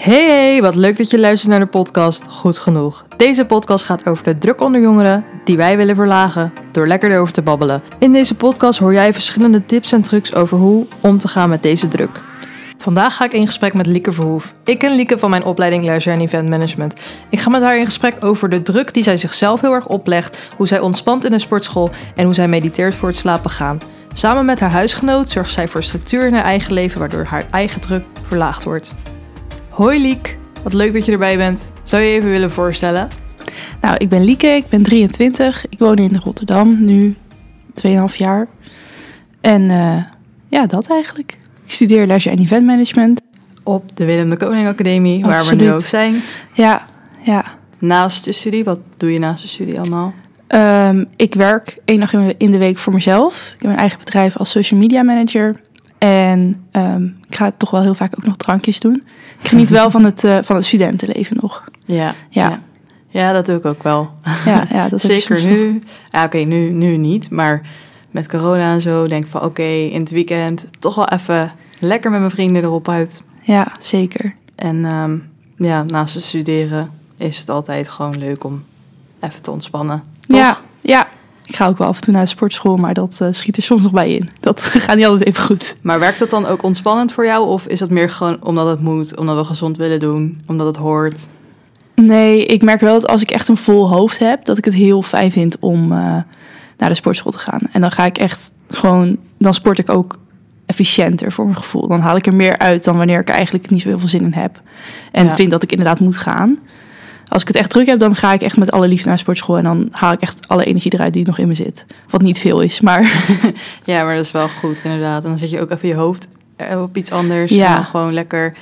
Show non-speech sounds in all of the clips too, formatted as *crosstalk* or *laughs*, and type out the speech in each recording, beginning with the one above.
Hey, wat leuk dat je luistert naar de podcast Goed Genoeg. Deze podcast gaat over de druk onder jongeren die wij willen verlagen door lekker erover te babbelen. In deze podcast hoor jij verschillende tips en trucs over hoe om te gaan met deze druk. Vandaag ga ik in gesprek met Lieke Verhoef. Ik ken Lieke van mijn opleiding Leisure en Event Management. Ik ga met haar in gesprek over de druk die zij zichzelf heel erg oplegt, hoe zij ontspant in een sportschool en hoe zij mediteert voor het slapen gaan. Samen met haar huisgenoot zorgt zij voor structuur in haar eigen leven, waardoor haar eigen druk verlaagd wordt. Hoi Liek, wat leuk dat je erbij bent. Zou je even willen voorstellen? Nou, ik ben Lieke, ik ben 23. Ik woon in Rotterdam nu 2,5 jaar. En eh, ja, dat eigenlijk. Ik studeer leisure en event management. Op de Willem de Koning Academie, waar we nu ook zijn. Ja, ja. Naast de studie, wat doe je naast de studie allemaal? Ehm, ik werk één dag in- in de week voor mezelf. Ik heb mijn eigen bedrijf als social media manager. En ehm, ik ga toch wel heel vaak ook nog drankjes doen. Ik geniet wel van het, eh, van het studentenleven nog. Ja, Ja. ja. Ja, dat doe ik ook wel. Ja, ja dat *laughs* Zeker nu. Ja, oké, nu, nu niet. Maar met corona en zo denk ik van oké, in het weekend toch wel even lekker met mijn vrienden erop uit. Ja, zeker. En ehm, ja, naast het studeren is het altijd gewoon leuk om even te ontspannen. Toch? Ja, ja. Ik ga ook wel af en toe naar de sportschool, maar dat eh, schiet er soms nog bij in. Dat *laughs* gaat niet altijd even goed. Maar werkt dat dan ook ontspannend voor jou? Of is dat meer gewoon omdat het moet, omdat we gezond willen doen, omdat het hoort? Nee, ik merk wel dat als ik echt een vol hoofd heb, dat ik het heel fijn vind om eh, naar de sportschool te gaan. En dan ga ik echt gewoon, dan sport ik ook efficiënter voor mijn gevoel. Dan haal ik er meer uit dan wanneer ik eigenlijk niet zo heel veel zin in heb. En Ja. vind dat ik inderdaad moet gaan. Als ik het echt druk heb, dan ga ik echt met alle liefde naar de sportschool. En dan haal ik echt alle energie eruit die nog in me zit. Wat niet veel is, maar *laughs* Ja, maar dat is wel goed inderdaad. En dan zit je ook even je hoofd eh, op iets anders. Ja. En dan gewoon lekker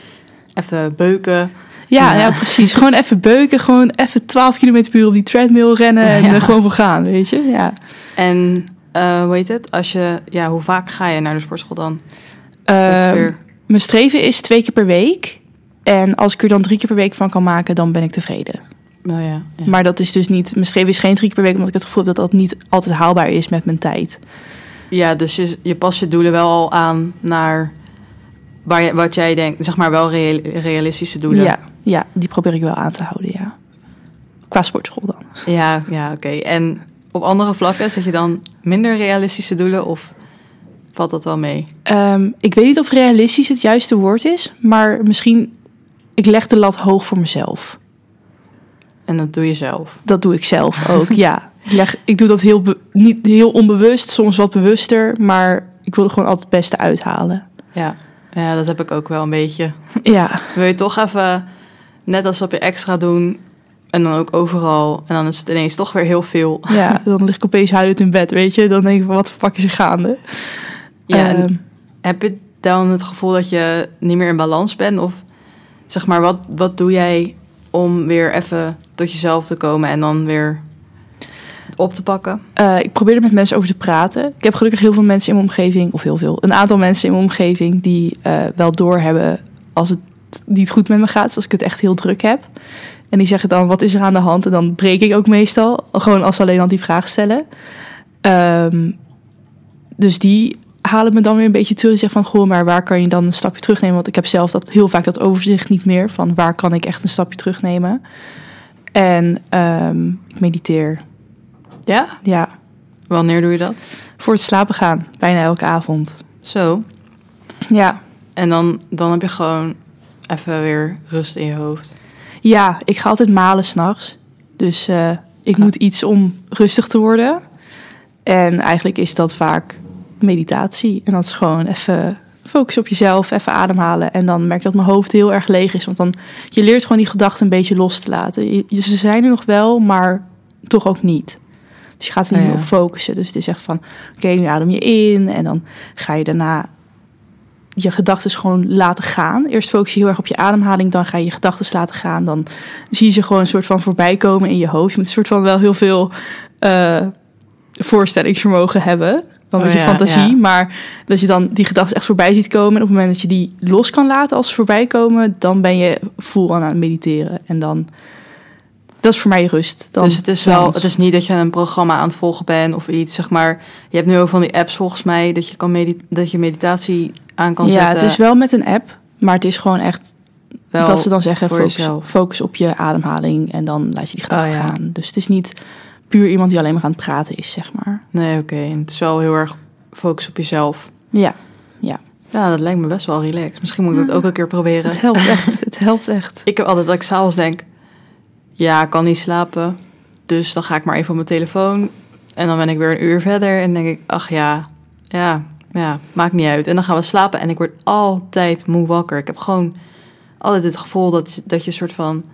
even beuken. ja, Ja. ja. precies. Gewoon even beuken, gewoon even 12 km per uur op die treadmill rennen en Ja. er gewoon voor gaan, weet je. Ja. En eh, hoe heet het? Als je, ja, hoe vaak ga je naar de sportschool dan? Ehm. Mijn streven is twee keer per week. En als ik er dan drie keer per week van kan maken, dan ben ik tevreden. Nou ja. ja. Maar dat is dus niet. Mijn streven is geen drie keer per week, omdat ik het gevoel heb dat dat niet altijd haalbaar is met mijn tijd. Ja, dus je, je past je doelen wel al aan naar waar je, wat jij denkt, zeg maar wel real- realistische doelen. Ja, ja, die probeer ik wel aan te houden, ja. Qua sportschool dan. ja, ja oké. En op andere vlakken zet je dan minder realistische doelen of valt dat wel mee? Ehm, ik weet niet of realistisch het juiste woord is, maar misschien. Ik leg de lat hoog voor mezelf. En dat doe je zelf. Dat doe ik zelf ook, ja. Ik, leg, ik doe dat heel, niet heel onbewust, soms wat bewuster, maar ik wil er gewoon altijd het beste uithalen. Ja. ja, dat heb ik ook wel een beetje. Ja, Wil je toch even net als op je extra doen en dan ook overal en dan is het ineens toch weer heel veel. Ja, *laughs* dan lig ik opeens huilend in bed, weet je. Dan denk ik van, wat fuck is er gaande? Ja, Ehm, Heb je dan het gevoel dat je niet meer in balans bent? Of zeg maar, wat, wat doe jij om weer even tot jezelf te komen en dan weer op te pakken? eh, ik probeer er met mensen over te praten. Ik heb gelukkig heel veel mensen in mijn omgeving, of heel veel, een aantal mensen in mijn omgeving die eh, wel doorhebben als het niet goed met me gaat, als ik het echt heel druk heb. En die zeggen dan, wat is er aan de hand? En dan breek ik ook meestal, gewoon als ze alleen al die vraag stellen. Ehm, dus die halen me dan weer een beetje terug en zeggen van, goh, maar waar kan je dan een stapje terugnemen? Want ik heb zelf dat, heel vaak dat overzicht niet meer, van waar kan ik echt een stapje terugnemen? En ehm, ik mediteer, Ja? ja, Wanneer doe je dat? voor het slapen gaan, bijna elke avond. Zo. Ja. En dan, dan heb je gewoon even weer rust in je hoofd. Ja, ik ga altijd malen s'nachts. Dus eh, ik moet iets om rustig te worden. En eigenlijk is dat vaak meditatie. En dat is gewoon even focus op jezelf, even ademhalen. En dan merk ik dat mijn hoofd heel erg leeg is. Want dan, je leert gewoon die gedachten een beetje los te laten. Je- je- ze zijn er nog wel, maar toch ook niet. Dus je gaat er niet meer op focussen. Dus het is echt van, oké, nu adem je in. En dan ga je daarna je gedachten gewoon laten gaan. Eerst focus je heel erg op je ademhaling, dan ga je je gedachten laten gaan. Dan zie je ze gewoon een soort van voorbij komen in je hoofd. Je moet een soort van wel heel veel eh, voorstellingsvermogen hebben. Dan Oh met je ja, fantasie. ja. Maar dat je dan die gedachten echt voorbij ziet komen. En op het moment dat je die los kan laten als ze voorbij komen, dan ben je full aan het mediteren. En dan, dat is voor mij rust. Dan dus het is wel, het is niet dat je een programma aan het volgen bent of iets, zeg maar. Je hebt nu ook van die apps volgens mij dat je, kan dat je meditatie aan kan ja, zetten. het is wel met een app, maar het is gewoon echt wel dat ze dan zeggen, focus, focus op je ademhaling en dan laat je die gedachten Oh, ja. gaan. Dus het is niet puur iemand die alleen maar aan het praten is, zeg maar. Nee, oké. En Het is wel heel erg focus op jezelf. Ja, Ja, dat lijkt me best wel relaxed. Misschien moet ik dat ook een keer proberen. het helpt echt. *laughs* Het helpt echt. Ik heb altijd dat ik s'avonds denk... Ja, ik kan niet slapen. Dus dan ga ik maar even op mijn telefoon. En dan ben ik weer een uur verder. En denk ik, ach ja, ja, ja, maakt niet uit. En dan gaan we slapen. En ik word altijd moe wakker. Ik heb gewoon altijd het gevoel dat, dat je soort van...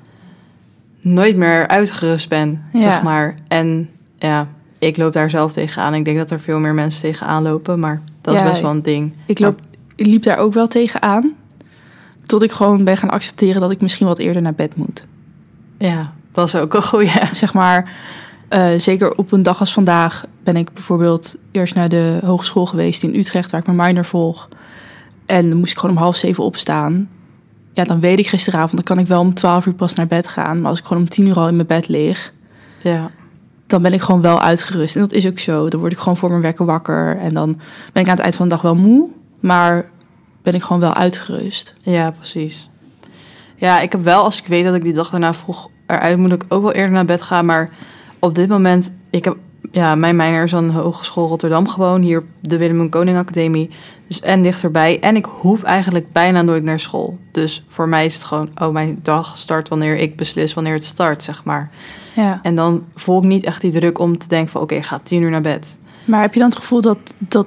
nooit meer uitgerust bent, Ja. zeg maar. En ja, ik loop daar zelf tegenaan. Ik denk dat er veel meer mensen tegenaan lopen. Maar dat Ja, is best wel een ding. Ik, loop, ik liep daar ook wel tegenaan. Tot ik gewoon ben gaan accepteren dat ik misschien wat eerder naar bed moet. Ja, dat is ook een goeie. Zeg maar, eh, zeker op een dag als vandaag ben ik bijvoorbeeld eerst naar de hogeschool geweest in Utrecht, waar ik mijn minor volg. En dan moest ik gewoon om half zeven opstaan. Ja, dan weet ik gisteravond, dan kan ik wel om twaalf uur pas naar bed gaan. Maar als ik gewoon om tien uur al in mijn bed lig, Ja, dan ben ik gewoon wel uitgerust. En dat is ook zo. Dan word ik gewoon voor mijn wekker wakker. En dan ben ik aan het eind van de dag wel moe, maar ben ik gewoon wel uitgerust. ja, precies. Ja, ik heb wel, als ik weet dat ik die dag daarna vroeg eruit moet, ik ook wel eerder naar bed gaan. Maar op dit moment, ik heb, ja, mijn mijner is aan de Hogeschool Rotterdam gewoon, hier de Willem en Koning Academie. Dus en dichterbij. En ik hoef eigenlijk bijna nooit naar school. Dus voor mij is het gewoon, oh, mijn dag start wanneer ik beslis wanneer het start, zeg maar. Ja. En dan voel ik niet echt die druk om te denken van, oké, ik ga tien uur naar bed. Maar heb je dan het gevoel dat dat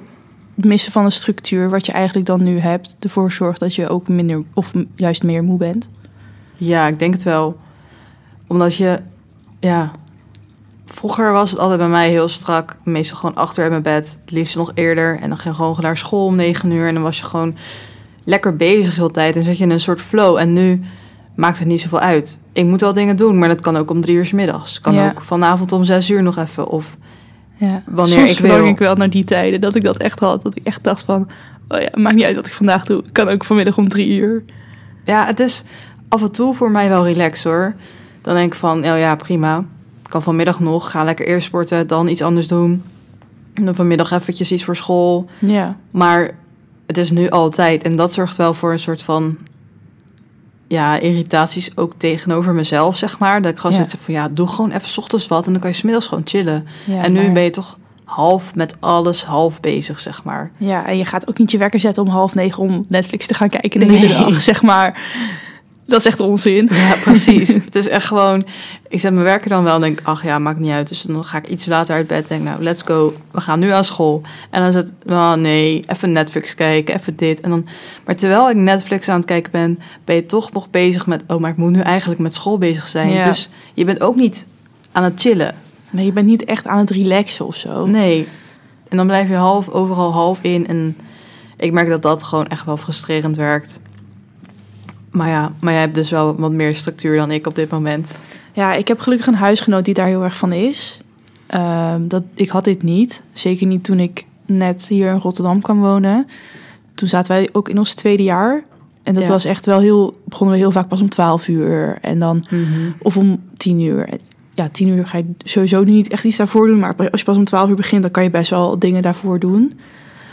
missen van een structuur, wat je eigenlijk dan nu hebt, ervoor zorgt dat je ook minder of juist meer moe bent? Ja, ik denk het wel. Omdat je, ja. Vroeger was het altijd bij mij heel strak. Meestal gewoon achter in mijn bed. Het liefst nog eerder. En dan ging je gewoon naar school om negen uur. En dan was je gewoon lekker bezig de hele tijd. En zat je in een soort flow. En nu maakt het niet zoveel uit. Ik moet wel dingen doen, maar dat kan ook om drie uur 's middags. Kan Ja. ook vanavond om zes uur nog even. Of Ja. Wanneer Soms ik wil. ik wel naar die tijden dat ik dat echt had. Dat ik echt dacht van, oh ja, maakt niet uit wat ik vandaag doe. Ik kan ook vanmiddag om drie uur. Ja, het is af en toe voor mij wel relaxed hoor. Dan denk ik van, oh ja, prima. Kan vanmiddag nog, ga lekker eerst sporten, dan iets anders doen. En dan vanmiddag eventjes iets voor school. Ja. Maar het is nu altijd. En dat zorgt wel voor een soort van, ja, irritaties ook tegenover mezelf, zeg maar. Dat ik gewoon Ja. van, ja, doe gewoon even 's ochtends wat. En dan kan je 's middags gewoon chillen. ja en nu maar- ben je toch half met alles half bezig, zeg maar. Ja, en je gaat ook niet je wekker zetten om half negen om Netflix te gaan kijken de hele dag, zeg maar. Dat is echt onzin. Ja, precies. *laughs* het is echt gewoon... Ik zet mijn werken dan wel en denk, ach ja, maakt niet uit. Dus dan ga ik iets later uit bed. Denk, nou, let's go. We gaan nu aan school. En dan zit, oh nee, even Netflix kijken, even dit. En dan, maar terwijl ik Netflix aan het kijken ben, ben je toch nog bezig met, oh, maar ik moet nu eigenlijk met school bezig zijn. Ja. Dus je bent ook niet aan het chillen. Nee, je bent niet echt aan het relaxen of zo. Nee. En dan blijf je half, overal half in. En ik merk dat dat gewoon echt wel frustrerend werkt. Maar ja, maar jij hebt dus wel wat meer structuur dan ik op dit moment. Ja, ik heb gelukkig een huisgenoot die daar heel erg van is. Ehm, dat, ik had dit niet. Zeker niet toen ik net hier in Rotterdam kwam wonen. Toen zaten wij ook in ons tweede jaar. En dat Ja. was echt wel heel... Begonnen we heel vaak pas om 12 uur. En dan... Of om 10 uur. Ja, 10 uur ga je sowieso niet echt iets daarvoor doen. Maar als je pas om 12 uur begint, dan kan je best wel dingen daarvoor doen.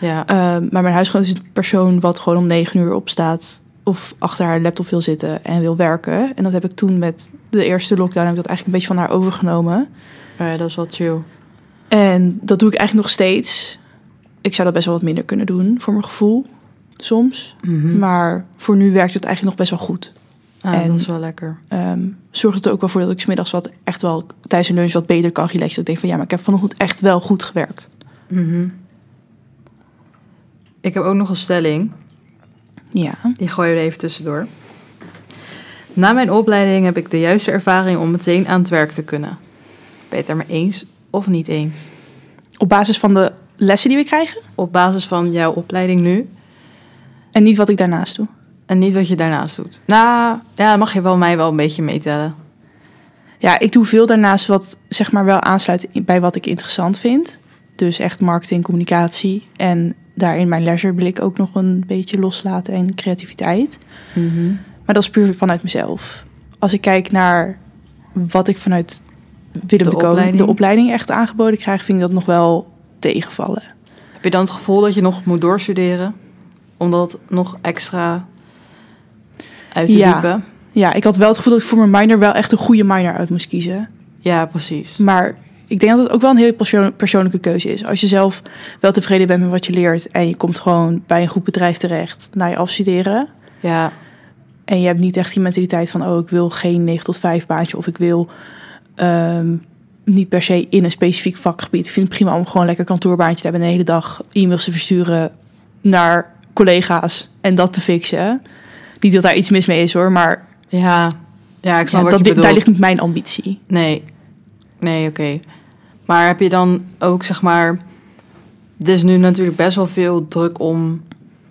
Ja, Ehm, maar mijn huisgenoot is een persoon wat gewoon om 9 uur opstaat. Of achter haar laptop wil zitten en wil werken. En dat heb ik toen met de eerste lockdown... heb ik dat eigenlijk een beetje van haar overgenomen. Ja, dat is wel chill. En dat doe ik eigenlijk nog steeds. Ik zou dat best wel wat minder kunnen doen, voor mijn gevoel. Soms. Mhm. Maar voor nu werkt het eigenlijk nog best wel goed. Ah, en- dat is wel lekker. Ehm zorgt het er ook wel voor dat ik 's middags wat echt wel tijdens een lunch wat beter kan relaxen. Dat ik denk van ja, maar ik heb vanochtend echt wel goed gewerkt. Mhm. Ik heb ook nog een stelling. Ja. Die gooi je er even tussendoor. Na mijn opleiding heb ik de juiste ervaring om meteen aan het werk te kunnen. Ben je het er maar eens of niet eens? Op basis van de lessen die we krijgen. Op basis van jouw opleiding nu En niet wat ik daarnaast doe. en niet wat je daarnaast doet. Nou, ja, mag je wel mij wel een beetje meetellen. Ja, ik doe veel daarnaast wat zeg maar wel aansluit bij wat ik interessant vind. Dus echt marketing, communicatie. En daarin mijn leisureblik ook nog een beetje loslaten en creativiteit. Maar dat is puur vanuit mezelf. Als ik kijk naar wat ik vanuit Willem De de, Koning, de opleiding echt aangeboden krijg, vind ik dat nog wel tegenvallen. Heb je dan het gevoel dat je nog moet doorstuderen? Om dat nog extra uit te Ja. diepen. Ja, ik had wel het gevoel dat ik voor mijn minor wel echt een goede minor uit moest kiezen. Ja, precies. Maar ik denk dat het ook wel een heel persoon- persoonlijke keuze is. Als je zelf wel tevreden bent met wat je leert en je komt gewoon bij een goed bedrijf terecht na je afstuderen. Ja, En je hebt niet echt die mentaliteit van, oh, ik wil geen 9 tot 5 baantje of ik wil ehm, niet per se in een specifiek vakgebied. Ik vind het prima om gewoon lekker kantoorbaantje te hebben en de hele dag e-mails te versturen naar collega's en dat te fixen. Niet dat daar iets mis mee is hoor, maar ja. Ja, ik snap ja, wat dat, je bedoelt. daar ligt niet mijn ambitie. Nee, nee, oké. Maar heb je dan ook, zeg maar... Er is nu natuurlijk best wel veel druk om...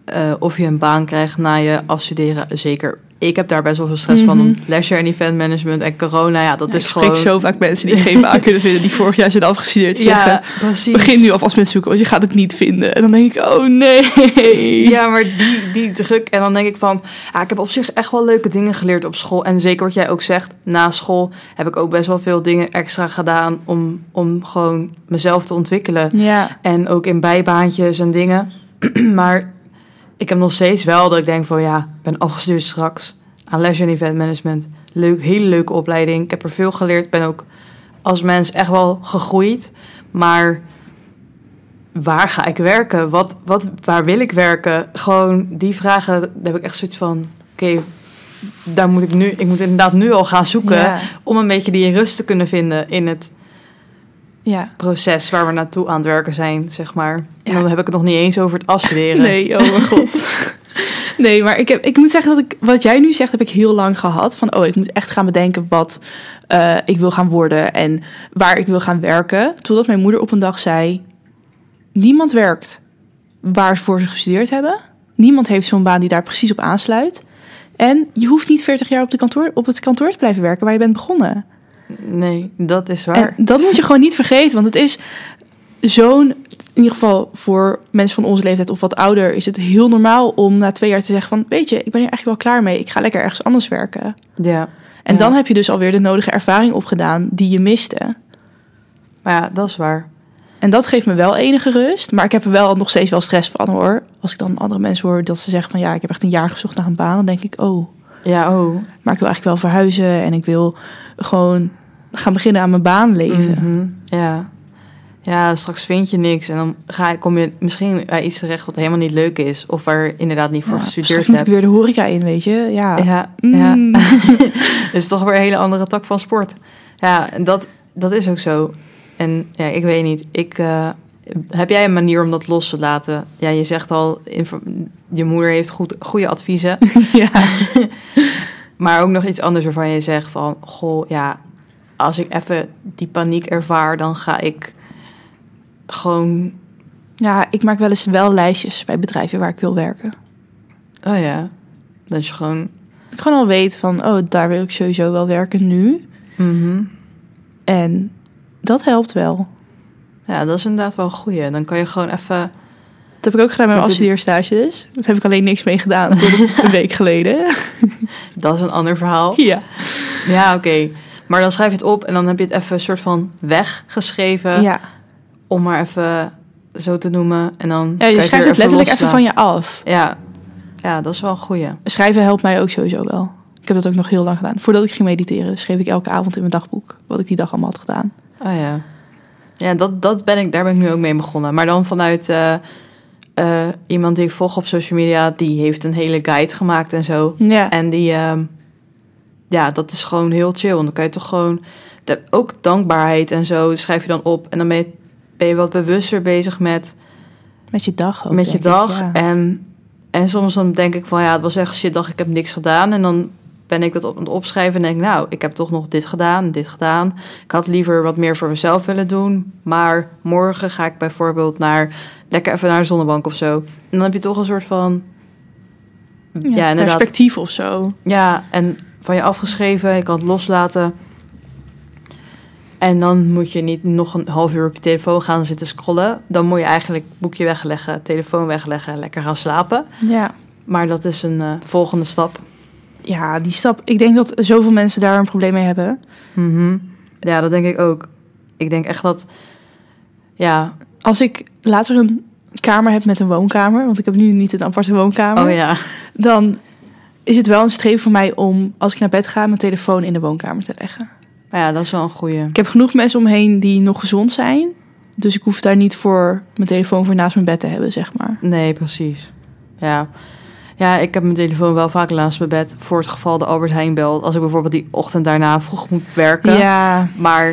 eh, of je een baan krijgt na je afstuderen. Zeker, ik heb daar best wel veel stress Mhm. van. Leisure en event management en corona, ja, dat Ja, is ik spreek gewoon... zo vaak mensen die *laughs* geen baan kunnen vinden, die vorig jaar zijn afgestudeerd. Ja, zeggen, precies. begin nu alvast met zoeken, want je gaat het niet vinden. En dan denk ik, oh nee. *laughs* Ja, maar die, die druk. En dan denk ik van, ik heb op zich echt wel leuke dingen geleerd op school. En zeker wat jij ook zegt, na school heb ik ook best wel veel dingen extra gedaan om, om gewoon mezelf te ontwikkelen. Ja, En ook in bijbaantjes en dingen. *clears throat* maar ik heb nog steeds wel dat ik denk van, ja, ik ben afgestuurd straks aan leisure en event management. Leuk, hele leuke opleiding. Ik heb er veel geleerd. Ik ben ook als mens echt wel gegroeid. Maar waar ga ik werken? Wat, wat, waar wil ik werken? Gewoon die vragen, daar heb ik echt zoiets van... Oké, daar moet ik nu... Ik moet inderdaad nu al gaan zoeken... Ja. om een beetje die rust te kunnen vinden in het ja. proces waar we naartoe aan het werken zijn, zeg maar. En dan heb ik het nog niet eens over het afstuderen. Nee, oh mijn *laughs* god. Nee, maar ik, heb, ik moet zeggen dat ik wat jij nu zegt, heb ik heel lang gehad. Van oh, ik moet echt gaan bedenken wat eh, ik wil gaan worden en waar ik wil gaan werken. Totdat mijn moeder op een dag zei: Niemand werkt waarvoor ze gestudeerd hebben. Niemand heeft zo'n baan die daar precies op aansluit. En je hoeft niet 40 jaar op, de kantoor, op het kantoor te blijven werken waar je bent begonnen. Nee, dat is waar. En dat moet je gewoon niet vergeten, want het is zo'n, in ieder geval voor mensen van onze leeftijd of wat ouder, is het heel normaal om na twee jaar te zeggen van, weet je, ik ben hier eigenlijk wel klaar mee, ik ga lekker ergens anders werken. Ja. En Ja. dan heb je dus alweer de nodige ervaring opgedaan die je miste. Maar ja, dat is waar. En dat geeft me wel enige rust, maar ik heb er wel nog steeds wel stress van hoor. Als ik dan andere mensen hoor dat ze zeggen van, ja, ik heb echt een jaar gezocht naar een baan, dan denk ik, oh, Ja, oh. maar ik wil eigenlijk wel verhuizen en ik wil gewoon gaan beginnen aan mijn baanleven. Mhm. Ja. Ja, straks vind je niks en dan ga, je- kom je misschien bij iets terecht wat helemaal niet leuk is. Of waar inderdaad niet voor Ja, gestudeerd moet ik hebt. weer de horeca in, weet je. Ja, Ja. Mm. Het *laughs* *laughs* is toch weer een hele andere tak van sport. Ja, en dat, dat is ook zo. En ja, ik weet niet. Ik, eh, heb jij een manier om dat los te laten? Ja, je zegt al, je moeder heeft goed, goede adviezen. *laughs* ja. *laughs* Maar ook nog iets anders waarvan je zegt van... Goh, ja, als ik even die paniek ervaar... dan ga ik gewoon... ja, ik maak wel eens wel lijstjes bij bedrijven waar ik wil werken. Oh ja, dat je gewoon... Ik gewoon al weet van, oh, daar wil ik sowieso wel werken nu. mhm. En dat helpt wel. Ja, dat is inderdaad wel een goeie. Dan kan je gewoon even... Dat heb ik ook gedaan met mijn die- afstudeerstages. Daar heb ik alleen niks mee gedaan *laughs* tot een week geleden. *laughs* Dat is een ander verhaal. ja. Ja, oké. Maar dan schrijf je het op en dan heb je het even een soort van weggeschreven. ja. Om maar even zo te noemen. En dan ja, je schrijft het letterlijk even van je af. Ja. ja, dat is wel een goeie. Schrijven helpt mij ook sowieso wel. Ik heb dat ook nog heel lang gedaan. Voordat ik ging mediteren, schreef ik elke avond in mijn dagboek wat ik die dag allemaal had gedaan. Oh ja. Ja, dat, dat ben ik, daar ben ik nu ook mee begonnen. Maar dan vanuit eh, eh, iemand die ik volg op social media, die heeft een hele guide gemaakt en zo. Ja. En die, ehm, ja, dat is gewoon heel chill. Want dan kan je toch gewoon, de, ook dankbaarheid en zo, schrijf je dan op. En dan ben je, ben je wat bewuster bezig met, Met je dag ook. met je ik, dag. ja. En, en soms dan denk ik van, ja, het was echt shit dag, ik heb niks gedaan. En dan ben ik dat op het opschrijven en denk ik, nou, ik heb toch nog dit gedaan, dit gedaan. Ik had liever wat meer voor mezelf willen doen. Maar morgen ga ik bijvoorbeeld naar, lekker even naar de zonnebank of zo. En dan heb je toch een soort van, ja, inderdaad. Perspectief of zo. Ja, en van je afgeschreven, je kan het loslaten. En dan moet je niet nog een half uur op je telefoon gaan zitten scrollen. Dan moet je eigenlijk boekje wegleggen, telefoon wegleggen, lekker gaan slapen. Ja. Maar dat is een eh, volgende stap. Ja, die stap. Ik denk dat zoveel mensen daar een probleem mee hebben. Mhm. Ja, dat denk ik ook. Ik denk echt dat, ja, Als ik later een kamer heb met een woonkamer, want ik heb nu niet een aparte woonkamer, oh ja. dan is het wel een streven voor mij om, als ik naar bed ga, mijn telefoon in de woonkamer te leggen. Nou ja, dat is wel een goeie. Ik heb genoeg mensen om me heen die nog gezond zijn. Dus ik hoef daar niet voor mijn telefoon voor naast mijn bed te hebben, zeg maar. Nee, precies. Ja. Ja, ik heb mijn telefoon wel vaak naast mijn bed voor het geval de Albert Heijn belt. Als ik bijvoorbeeld die ochtend daarna vroeg moet werken. Ja, Maar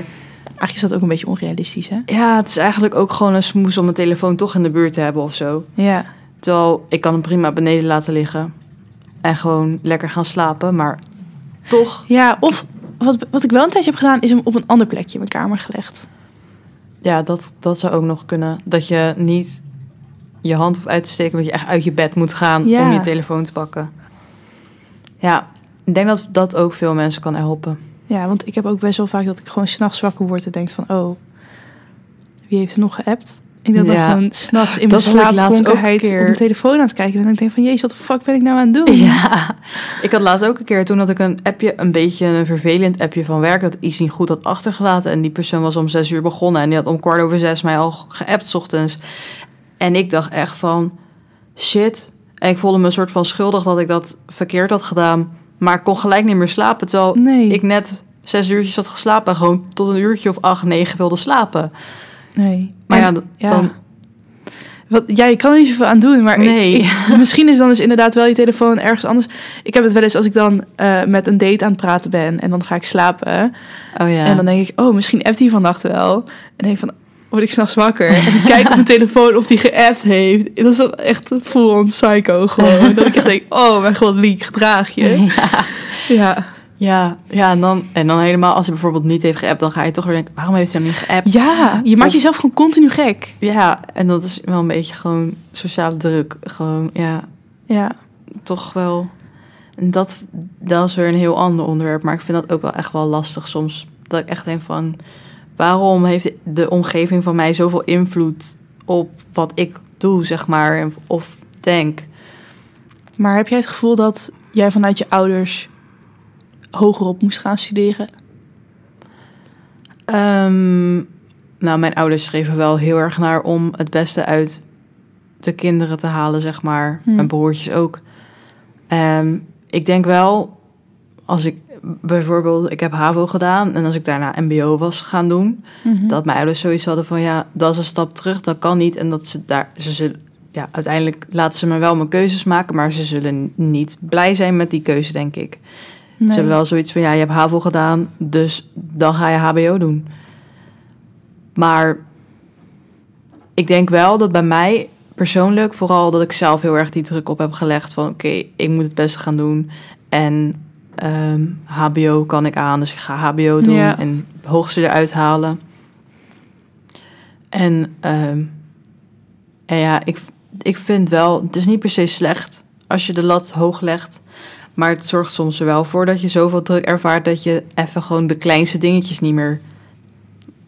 eigenlijk is dat ook een beetje onrealistisch, hè? ja, het is eigenlijk ook gewoon een smoes om mijn telefoon toch in de buurt te hebben of zo. Ja. Terwijl ik kan hem prima beneden laten liggen. En gewoon lekker gaan slapen. Maar toch, Ja, of wat, wat ik wel een tijdje heb gedaan, is hem op een ander plekje in mijn kamer gelegd. ja, dat, dat zou ook nog kunnen. Dat je niet je hand hoeft uit te steken, dat je echt uit je bed moet gaan Ja. om je telefoon te pakken. Ja, ik denk dat dat ook veel mensen kan helpen. Ja, want ik heb ook best wel vaak dat ik gewoon s'nachts wakker word en denk van, oh, wie heeft er nog geappt? Ik denk dat ik gewoon s'nachts in mijn slaapdronkenheid keer. op mijn telefoon aan het kijken ben. En ik denk van, jezus, wat de fuck ben ik nou aan het doen? Ja, ik had laatst ook een keer, toen had ik een appje, een beetje een vervelend appje van werk, dat iets niet goed had achtergelaten. En die persoon was om zes uur begonnen en die had om kwart over zes mij al geappt 's ochtends. En ik dacht echt van, shit. En ik voelde me een soort van schuldig dat ik dat verkeerd had gedaan. Maar ik kon gelijk niet meer slapen, terwijl Nee. ik net zes uurtjes had geslapen en gewoon tot een uurtje of acht, negen wilde slapen. Nee. Maar En- ja, d- ja. dan... Wat, ja, je kan er niet zoveel aan doen, maar Nee. ik- *laughs* misschien is dan dus inderdaad wel je telefoon ergens anders. Ik heb het wel eens als ik dan eh, met een date aan het praten ben en dan ga ik slapen. Oh ja. En dan denk ik, oh, misschien appt hij vannacht wel. En denk ik van, word ik s'nachts wakker? En ik kijk op mijn telefoon of hij geappt heeft. Dat is echt full on psycho gewoon. dat ik echt denk, oh mijn god, Liek, gedraag je. ja. Ja. Ja, ja en, dan, en dan helemaal als hij bijvoorbeeld niet heeft geappt, dan ga je toch weer denken, waarom heeft hij dan niet geappt? Ja, je maakt Of- jezelf gewoon continu gek. Ja, en dat is wel een beetje gewoon sociale druk. Gewoon, ja, Ja. toch wel. En dat, dat is weer een heel ander onderwerp, maar ik vind dat ook wel echt wel lastig soms. Dat ik echt denk van, waarom heeft de omgeving van mij zoveel invloed op wat ik doe, zeg maar, of denk? Maar heb jij het gevoel dat jij vanuit je ouders hogerop moest gaan studeren? Ehm, nou, mijn ouders streven wel heel erg naar om het beste uit de kinderen te halen, zeg maar. Hmm. Mijn broertjes ook. Ehm, ik denk wel, als ik bijvoorbeeld, ik heb HAVO gedaan en als ik daarna MBO was gaan doen, dat mijn ouders zoiets hadden van ja, dat is een stap terug, dat kan niet. En dat ze daar, ze zullen, ja, uiteindelijk laten ze me wel mijn keuzes maken, maar ze zullen niet blij zijn met die keuze, denk ik. Nee. Ze hebben wel zoiets van, ja, je hebt HAVO gedaan, dus dan ga je HBO doen. Maar ik denk wel dat bij mij persoonlijk, vooral dat ik zelf heel erg die druk op heb gelegd van, oké, ik moet het beste gaan doen. En ehm, HBO kan ik aan, dus ik ga HBO doen Ja. en hoogste eruit halen. En, ehm, en ja, ik, ik vind wel, het is niet per se slecht als je de lat hoog legt. Maar het zorgt soms er wel voor dat je zoveel druk ervaart dat je even gewoon de kleinste dingetjes niet meer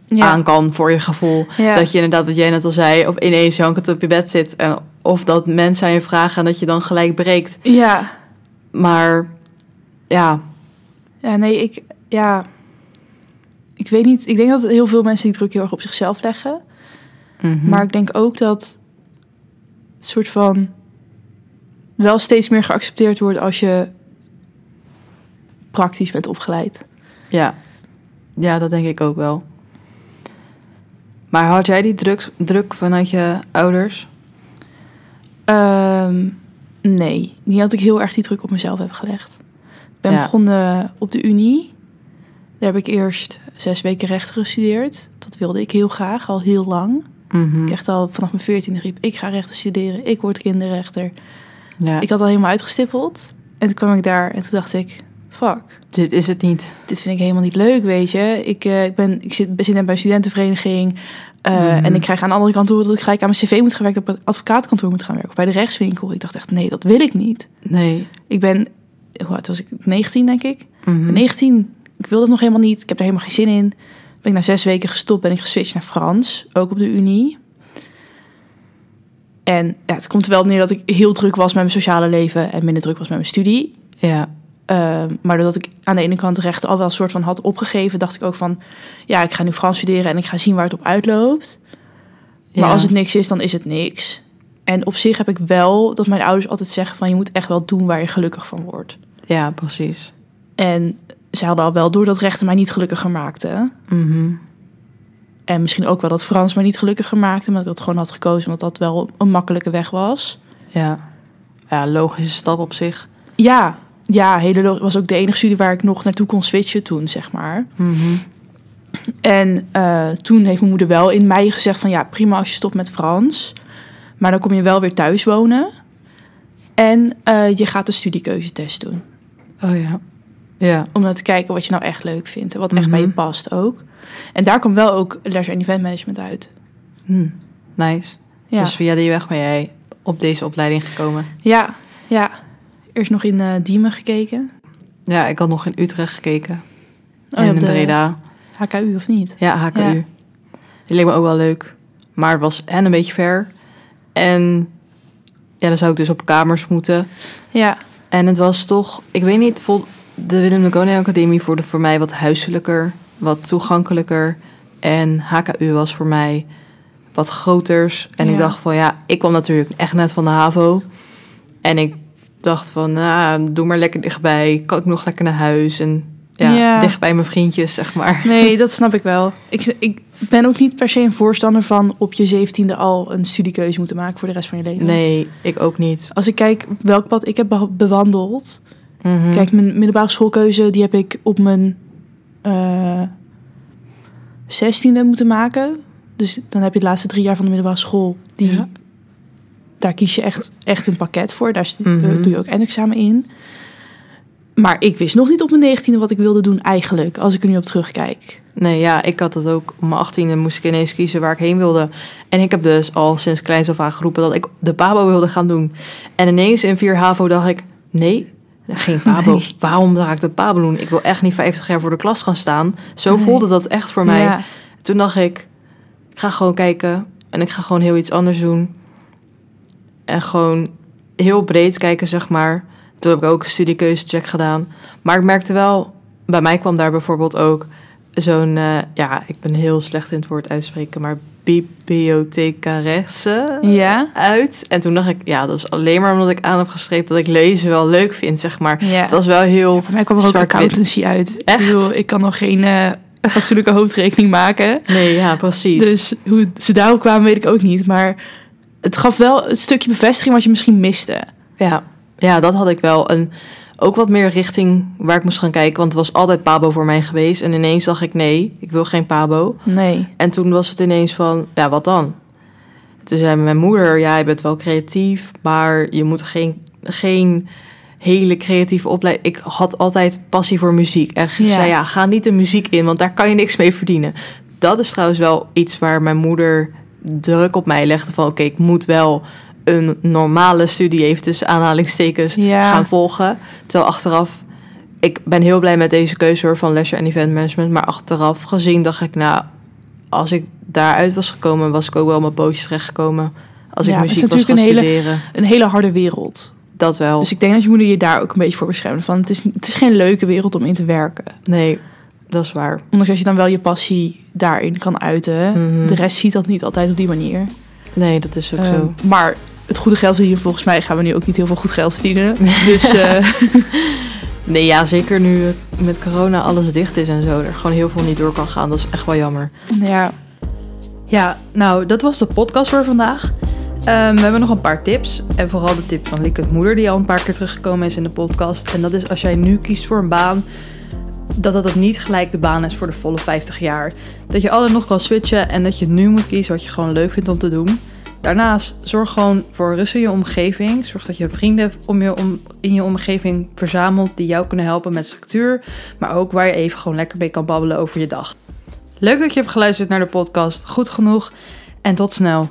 ja. aan kan voor je gevoel. Ja. Dat je inderdaad, wat jij net al zei, of ineens jankend op je bed zit. En, of dat mensen aan je vragen en dat je dan gelijk breekt. Ja. Maar ja, Ja, nee, ik... Ja. Ik weet niet. Ik denk dat heel veel mensen die druk heel erg op zichzelf leggen. mhm. Maar ik denk ook dat het soort van wel steeds meer geaccepteerd wordt als je praktisch bent opgeleid. ja. ja, dat denk ik ook wel. Maar had jij die druk, druk vanuit je ouders? Ehm, nee, niet dat ik heel erg die druk op mezelf heb gelegd. Ik ben Ja. begonnen op de Unie. Daar heb ik eerst zes weken rechten gestudeerd. Dat wilde ik heel graag, al heel lang. Mhm. Ik echt al vanaf mijn veertiende riep, ik ga rechten studeren. Ik word kinderrechter. Ja, Ik had al helemaal uitgestippeld. En toen kwam ik daar en toen dacht ik, fuck. dit is het niet. dit vind ik helemaal niet leuk, weet je. Ik, eh, ik, ben, ik zit, zit net bij een studentenvereniging. eh, Mhm. En ik krijg aan de andere kant horen dat ik gelijk aan mijn cv moet gaan werken... op het advocaatkantoor moet gaan werken. Of bij de rechtswinkel. Ik dacht echt, nee, dat wil ik niet. Nee. Ik ben, hoe oud was ik? 19, denk ik. Mhm. 19, ik wil dat nog helemaal niet. Ik heb er helemaal geen zin in. Ben ik na zes weken gestopt, ben ik geswitcht naar Frans. Ook op de Unie. En ja, het komt er wel op neer dat ik heel druk was met mijn sociale leven... en minder druk was met mijn studie. Ja, Ehm, maar doordat ik aan de ene kant rechten al wel een soort van had opgegeven, dacht ik ook van, ja, ik ga nu Frans studeren en ik ga zien waar het op uitloopt. Maar ja. als het niks is, dan is het niks. En op zich heb ik wel dat mijn ouders altijd zeggen van je moet echt wel doen waar je gelukkig van wordt. Ja, precies. En ze hadden al wel door dat rechten mij niet gelukkiger maakte. Mhm. En misschien ook wel dat Frans mij niet gelukkiger maakte, maar dat ik dat gewoon had gekozen omdat dat wel een makkelijke weg was. Ja. Ja, logische stap op zich. Ja, ja, hele was ook de enige studie waar ik nog naartoe kon switchen toen, zeg maar. Mhm. En eh, toen heeft mijn moeder wel in mei gezegd van ja, prima als je stopt met Frans. Maar dan kom je wel weer thuis wonen. En eh, je gaat de studiekeuzetest doen. Oh ja. Ja. Om dan te kijken wat je nou echt leuk vindt. En wat echt Mhm. bij je past ook. En daar kwam wel ook leisure en event management uit. Hm. Nice. Ja, Dus via die weg ben jij op deze opleiding gekomen. ja, ja. Eerst nog in eh Diemen gekeken. Ja, ik had nog in Utrecht gekeken. Oh, en in Breda. HKU of niet? Ja, HKU. Ja. Die leek me ook wel leuk. Maar het was en een beetje ver. En ja, dan zou ik dus op kamers moeten. Ja, En het was toch, ik weet niet, de Willem de Koning Academie voelde voor mij wat huiselijker, wat toegankelijker. En HKU was voor mij wat groters. En ik dacht van ja, ik kwam natuurlijk echt net van de HAVO. En ik dacht van, nou, doe maar lekker dichtbij. Kan ik nog lekker naar huis? En ja, Ja. dicht bij mijn vriendjes, zeg maar. nee, *laughs* dat snap ik wel. Ik, ik ben ook niet per se een voorstander van op je zeventiende al een studiekeuze moeten maken voor de rest van je leven. Nee, ik ook niet. Als ik kijk welk pad ik heb bewandeld. Mhm. Kijk, mijn middelbare schoolkeuze die heb ik op mijn eh zestiende moeten maken. Dus dan heb je de laatste drie jaar van de middelbare school. Die, Ja. Daar kies je echt, echt een pakket voor. Daar stu- Mhm. eh, doe je ook eindexamen in. Maar ik wist nog niet op mijn negentiende wat ik wilde doen eigenlijk. Als ik er nu op terugkijk. Nee, ja, ik had dat ook. Op mijn achttiende moest ik ineens kiezen waar ik heen wilde. En ik heb dus al sinds kleins af aan geroepen dat ik de Pabo wilde gaan doen. En ineens in 4 HAVO dacht ik, nee, geen *laughs* Pabo. Nee. Waarom ga ik de Pabo doen? Ik wil echt niet 50 jaar voor de klas gaan staan. Zo Nee. voelde dat echt voor mij. Ja, Toen dacht ik, ik ga gewoon kijken en ik ga gewoon heel iets anders doen. En gewoon heel breed kijken, zeg maar. Toen heb ik ook een studiekeuzecheck gedaan. Maar ik merkte wel, bij mij kwam daar bijvoorbeeld ook zo'n, eh, ja, ik ben heel slecht in het woord uitspreken, maar bibliothecaresse ja. uit. En toen dacht ik, ja, dat is alleen maar omdat ik aan heb gestreept dat ik lezen wel leuk vind, zeg maar. ja. Het was wel heel Voor mij kwam er ook accountancy uit. Echt? Ik, bedoel, ik kan nog geen eh fatsoenlijke *laughs* hoofdrekening maken. Nee, ja, precies. Dus hoe ze daarop kwamen, weet ik ook niet. Maar het gaf wel een stukje bevestiging wat je misschien miste. Ja, ja, dat had ik wel. En ook wat meer richting waar ik moest gaan kijken. Want het was altijd Pabo voor mij geweest. En ineens dacht ik, nee, ik wil geen Pabo. Nee. En toen was het ineens van, ja, wat dan? Toen zei mijn moeder, ja, je bent wel creatief, maar je moet geen, geen hele creatieve opleiding. Ik had altijd passie voor muziek. En ze Ja. zei, ja, ga niet de muziek in, want daar kan je niks mee verdienen. Dat is trouwens wel iets waar mijn moeder druk op mij legde van, oké, ik moet wel een normale studie, even tussen aanhalingstekens, Ja. gaan volgen. Terwijl achteraf, ik ben heel blij met deze keuze hoor, van leisure en event management, maar achteraf gezien dacht ik, nou, als ik daaruit was gekomen, was ik ook wel op mijn pootjes terechtgekomen. Als ik Ja, muziek was gaan een hele- studeren. Een hele harde wereld. Dat wel. Dus ik denk dat je moeder je daar ook een beetje voor beschermt. Van, het, is, het is geen leuke wereld om in te werken. Nee, dat is waar. Ondanks dat je dan wel je passie daarin kan uiten. Mhm. De rest ziet dat niet altijd op die manier. Nee, dat is ook Ehm, zo. Maar het goede geld verdienen, volgens mij gaan we nu ook niet heel veel goed geld verdienen. Dus eh, *laughs* Nee, ja, zeker nu met corona alles dicht is en zo. Er gewoon heel veel niet door kan gaan. Dat is echt wel jammer. ja, Ja, nou, dat was de podcast voor vandaag. Ehm, we hebben nog een paar tips. En vooral de tip van Liekes moeder, die al een paar keer teruggekomen is in de podcast. En dat is als jij nu kiest voor een baan, dat dat het niet gelijk de baan is voor de volle 50 jaar. Dat je altijd nog kan switchen en dat je nu moet kiezen wat je gewoon leuk vindt om te doen. Daarnaast zorg gewoon voor rust in je omgeving. Zorg dat je vrienden om je om, in je omgeving verzamelt die jou kunnen helpen met structuur. Maar ook waar je even gewoon lekker mee kan babbelen over je dag. Leuk dat je hebt geluisterd naar de podcast. Goed genoeg en tot snel.